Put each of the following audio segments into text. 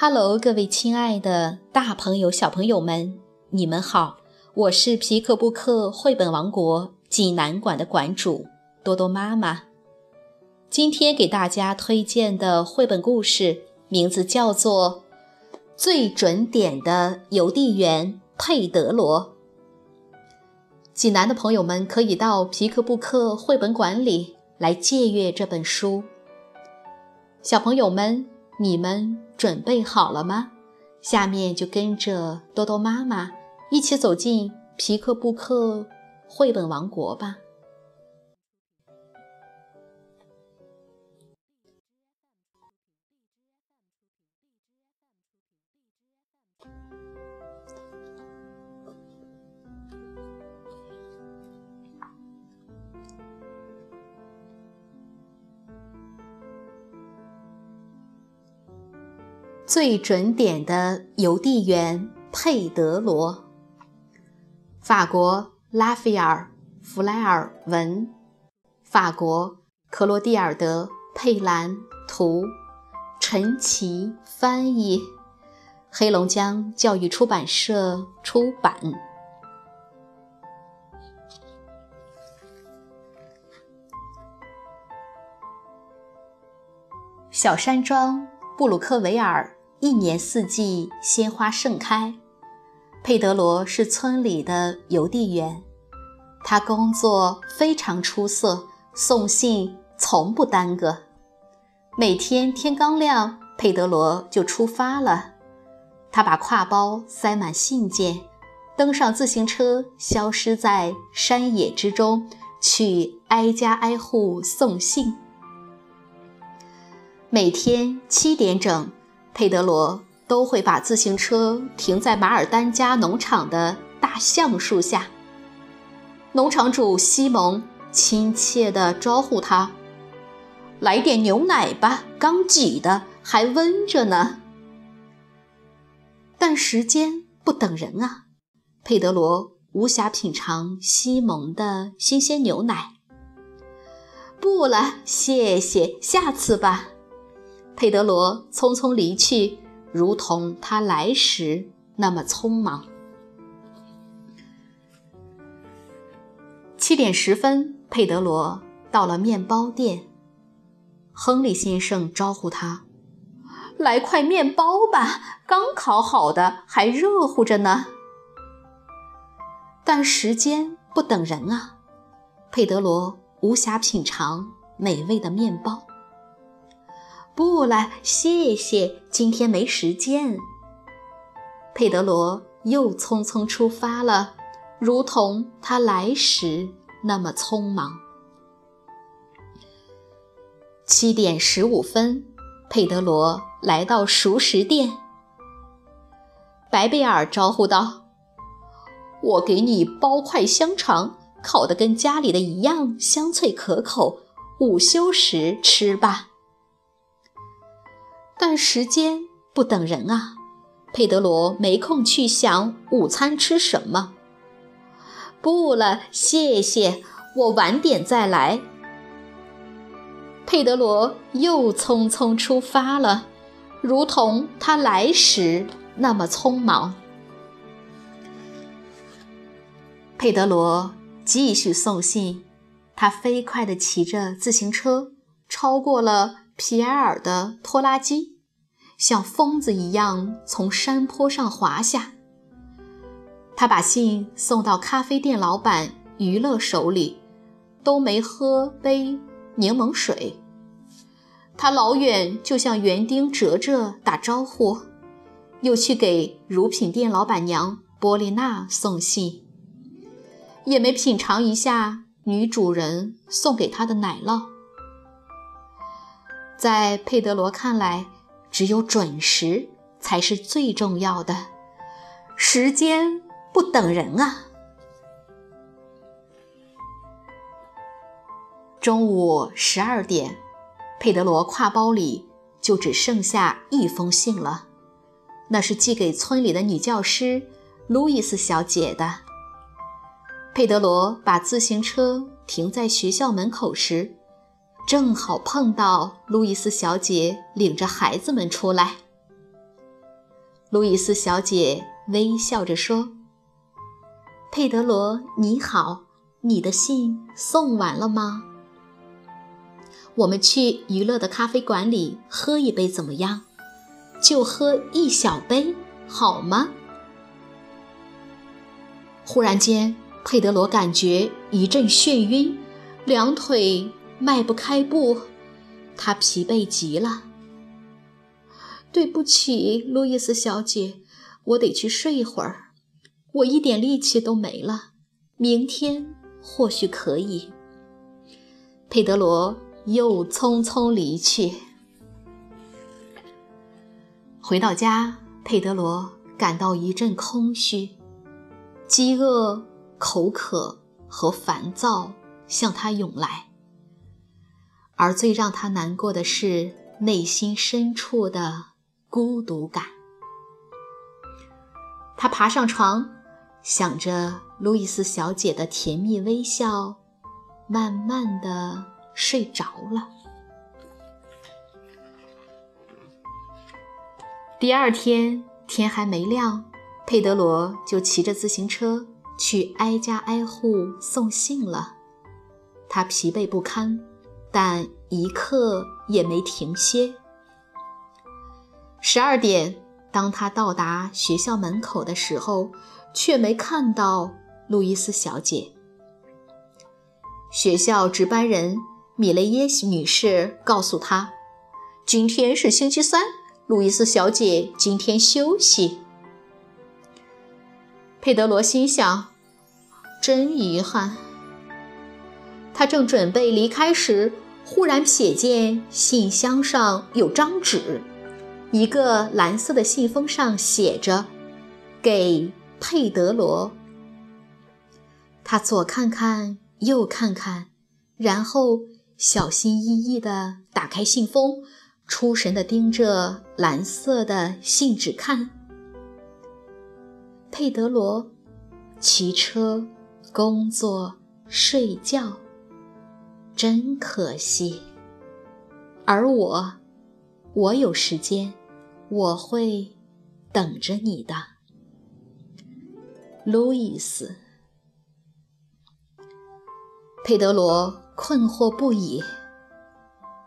Hello，各位亲爱的大朋友、小朋友们，你们好！我是皮克布克绘本王国济南馆的馆主多多妈妈。今天给大家推荐的绘本故事名字叫做《最准点的邮递员佩德罗》。济南的朋友们可以到皮克布克绘本馆里来借阅这本书。小朋友们。你们准备好了吗？下面就跟着多多妈妈一起走进皮克布克绘本王国吧。最准点的邮递员佩德罗，法国拉斐尔·弗莱尔文，法国克罗蒂尔德·佩兰图，陈奇翻译，黑龙江教育出版社出版。小山庄布鲁克维尔。一年四季鲜花盛开。佩德罗是村里的邮递员，他工作非常出色，送信从不耽搁。每天天刚亮，佩德罗就出发了。他把挎包塞满信件，登上自行车，消失在山野之中，去挨家挨户送信。每天七点整。佩德罗都会把自行车停在马尔丹家农场的大橡树下。农场主西蒙亲切地招呼他：“来点牛奶吧，刚挤的，还温着呢。”但时间不等人啊，佩德罗无暇品尝西蒙的新鲜牛奶。不了，谢谢，下次吧。佩德罗匆匆离去，如同他来时那么匆忙。七点十分，佩德罗到了面包店。亨利先生招呼他：“来块面包吧，刚烤好的，还热乎着呢。”但时间不等人啊，佩德罗无暇品尝美味的面包。不了，谢谢，今天没时间。佩德罗又匆匆出发了，如同他来时那么匆忙。七点十五分，佩德罗来到熟食店。白贝尔招呼道：“我给你包块香肠，烤得跟家里的一样香脆可口，午休时吃吧。”但时间不等人啊，佩德罗没空去想午餐吃什么。不了，谢谢，我晚点再来。佩德罗又匆匆出发了，如同他来时那么匆忙。佩德罗继续送信，他飞快地骑着自行车，超过了。皮埃尔的拖拉机像疯子一样从山坡上滑下。他把信送到咖啡店老板于勒手里，都没喝杯柠檬水。他老远就向园丁哲哲打招呼，又去给乳品店老板娘波丽娜送信，也没品尝一下女主人送给他的奶酪。在佩德罗看来，只有准时才是最重要的。时间不等人啊！中午十二点，佩德罗挎包里就只剩下一封信了，那是寄给村里的女教师路易斯小姐的。佩德罗把自行车停在学校门口时。正好碰到路易斯小姐领着孩子们出来。路易斯小姐微笑着说：“佩德罗，你好，你的信送完了吗？我们去娱乐的咖啡馆里喝一杯怎么样？就喝一小杯，好吗？”忽然间，佩德罗感觉一阵眩晕，两腿迈不开步，他疲惫极了。对不起，路易斯小姐，我得去睡一会儿，我一点力气都没了。明天或许可以。佩德罗又匆匆离去。回到家，佩德罗感到一阵空虚，饥饿、口渴和烦躁向他涌来，而最让他难过的是内心深处的。孤独感。他爬上床，想着路易斯小姐的甜蜜微笑，慢慢的睡着了。第二天天还没亮，佩德罗就骑着自行车去挨家挨户送信了。他疲惫不堪，但一刻也没停歇。十二点，当他到达学校门口的时候，却没看到路易斯小姐。学校值班人米雷耶西女士告诉他：“今天是星期三，路易斯小姐今天休息。”佩德罗心想：“真遗憾。”他正准备离开时，忽然瞥见信箱上有张纸。一个蓝色的信封上写着：“给佩德罗。”他左看看，右看看，然后小心翼翼地打开信封，出神地盯着蓝色的信纸看。佩德罗，骑车、工作、睡觉，真可惜。而我，我有时间。我会等着你的，路易斯。佩德罗困惑不已。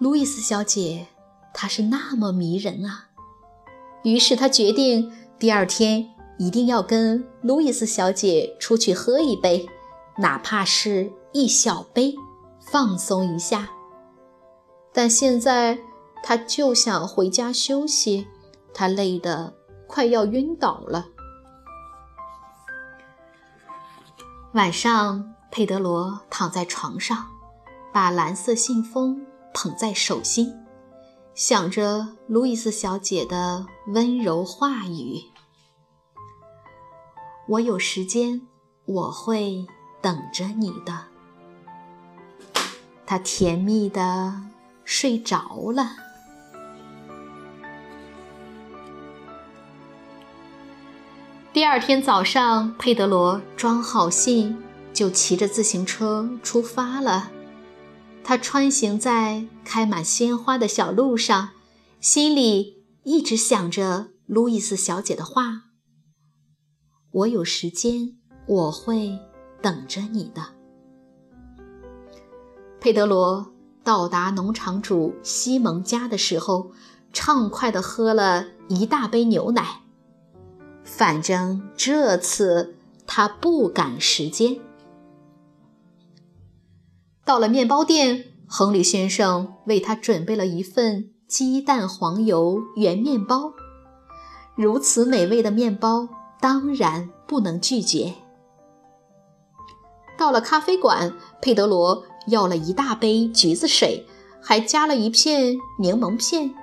路易斯小姐，她是那么迷人啊！于是他决定第二天一定要跟路易斯小姐出去喝一杯，哪怕是一小杯，放松一下。但现在他就想回家休息。他累得快要晕倒了。晚上，佩德罗躺在床上，把蓝色信封捧在手心，想着路易斯小姐的温柔话语：“我有时间，我会等着你的。”他甜蜜的睡着了。第二天早上，佩德罗装好信，就骑着自行车出发了。他穿行在开满鲜花的小路上，心里一直想着路易斯小姐的话：“我有时间，我会等着你的。”佩德罗到达农场主西蒙家的时候，畅快地喝了一大杯牛奶。反正这次他不赶时间。到了面包店，亨利先生为他准备了一份鸡蛋黄油圆面包。如此美味的面包，当然不能拒绝。到了咖啡馆，佩德罗要了一大杯橘子水，还加了一片柠檬片。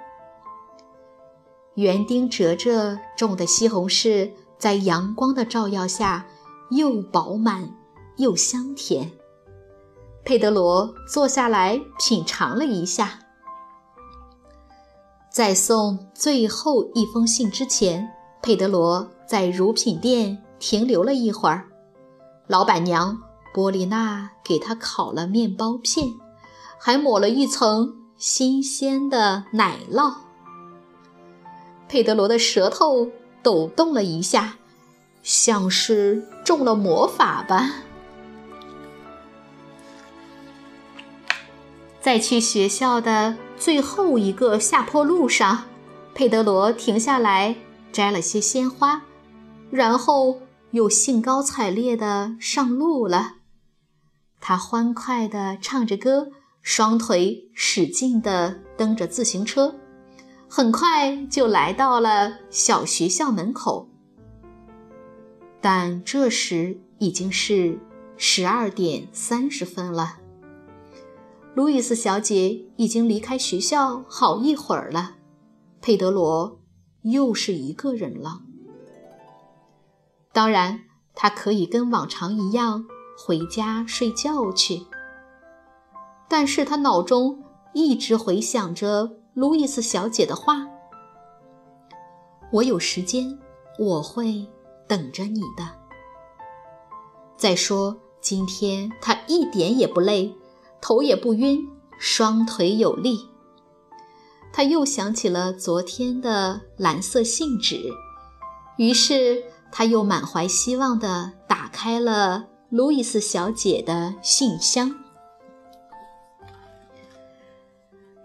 园丁哲哲种的西红柿在阳光的照耀下，又饱满又香甜。佩德罗坐下来品尝了一下。在送最后一封信之前，佩德罗在乳品店停留了一会儿。老板娘波丽娜给他烤了面包片，还抹了一层新鲜的奶酪。佩德罗的舌头抖动了一下，像是中了魔法吧。在去学校的最后一个下坡路上，佩德罗停下来摘了些鲜花，然后又兴高采烈地上路了。他欢快地唱着歌，双腿使劲地蹬着自行车，很快就来到了小学校门口。但这时已经是十二点三十分了。路易斯小姐已经离开学校好一会儿了，佩德罗又是一个人了。当然，他可以跟往常一样回家睡觉去，但是他脑中一直回想着路易斯小姐的话：“我有时间，我会等着你的。”再说，今天他一点也不累。头也不晕，双腿有力。他又想起了昨天的蓝色信纸，于是他又满怀希望地打开了路易斯小姐的信箱。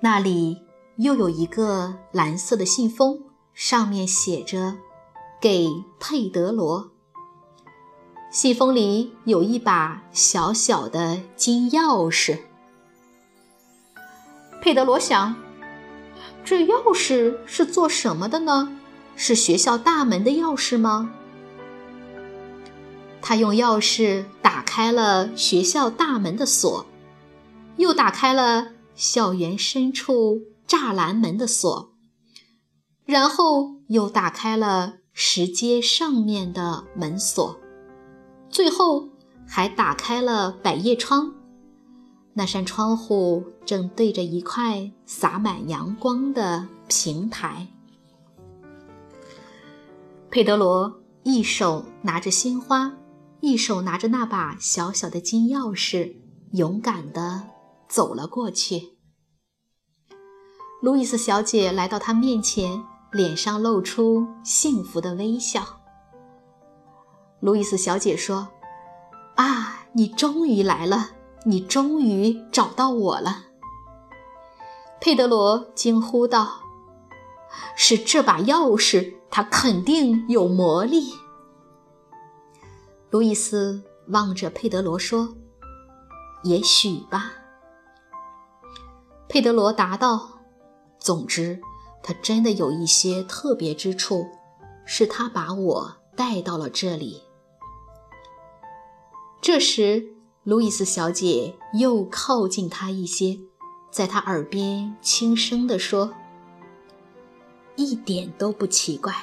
那里又有一个蓝色的信封，上面写着“给佩德罗”。信封里有一把小小的金钥匙。佩德罗想：“这钥匙是做什么的呢？是学校大门的钥匙吗？”他用钥匙打开了学校大门的锁，又打开了校园深处栅栏门的锁，然后又打开了石阶上面的门锁，最后还打开了百叶窗。那扇窗户正对着一块洒满阳光的平台。佩德罗一手拿着鲜花，一手拿着那把小小的金钥匙，勇敢地走了过去。路易斯小姐来到他面前，脸上露出幸福的微笑。路易斯小姐说：“啊，你终于来了。”你终于找到我了，佩德罗惊呼道：“是这把钥匙，它肯定有魔力。”路易斯望着佩德罗说：“也许吧。”佩德罗答道：“总之，它真的有一些特别之处，是他把我带到了这里。”这时。路易斯小姐又靠近他一些，在他耳边轻声地说：“一点都不奇怪，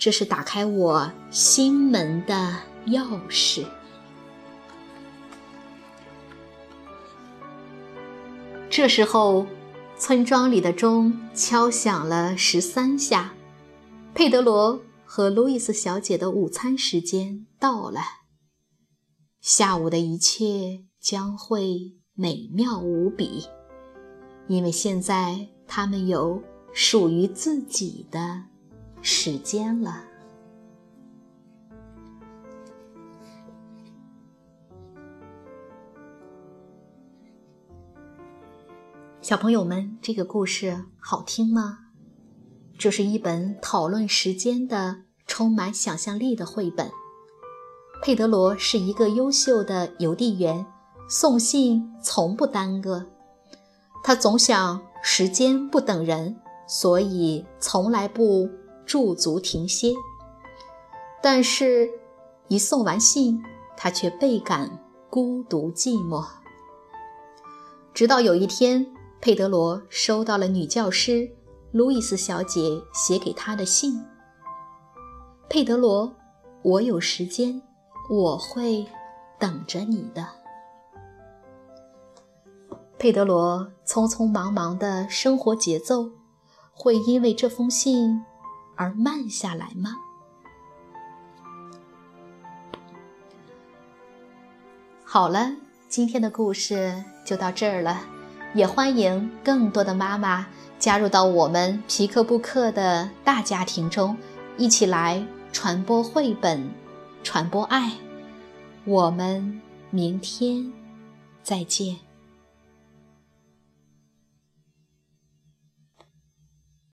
这是打开我心门的钥匙。”这时候，村庄里的钟敲响了十三下，佩德罗和路易斯小姐的午餐时间到了。下午的一切将会美妙无比，因为现在他们有属于自己的时间了。小朋友们，这个故事好听吗？这是一本讨论时间的、充满想象力的绘本。佩德罗是一个优秀的邮递员，送信从不耽搁。他总想时间不等人，所以从来不驻足停歇。但是，一送完信，他却倍感孤独寂寞。直到有一天，佩德罗收到了女教师路易斯小姐写给他的信：“佩德罗，我有时间。”我会等着你的，佩德罗。匆匆忙忙的生活节奏会因为这封信而慢下来吗？好了，今天的故事就到这儿了。也欢迎更多的妈妈加入到我们皮克布克的大家庭中。一起来传播绘本，传播爱。我们明天再见。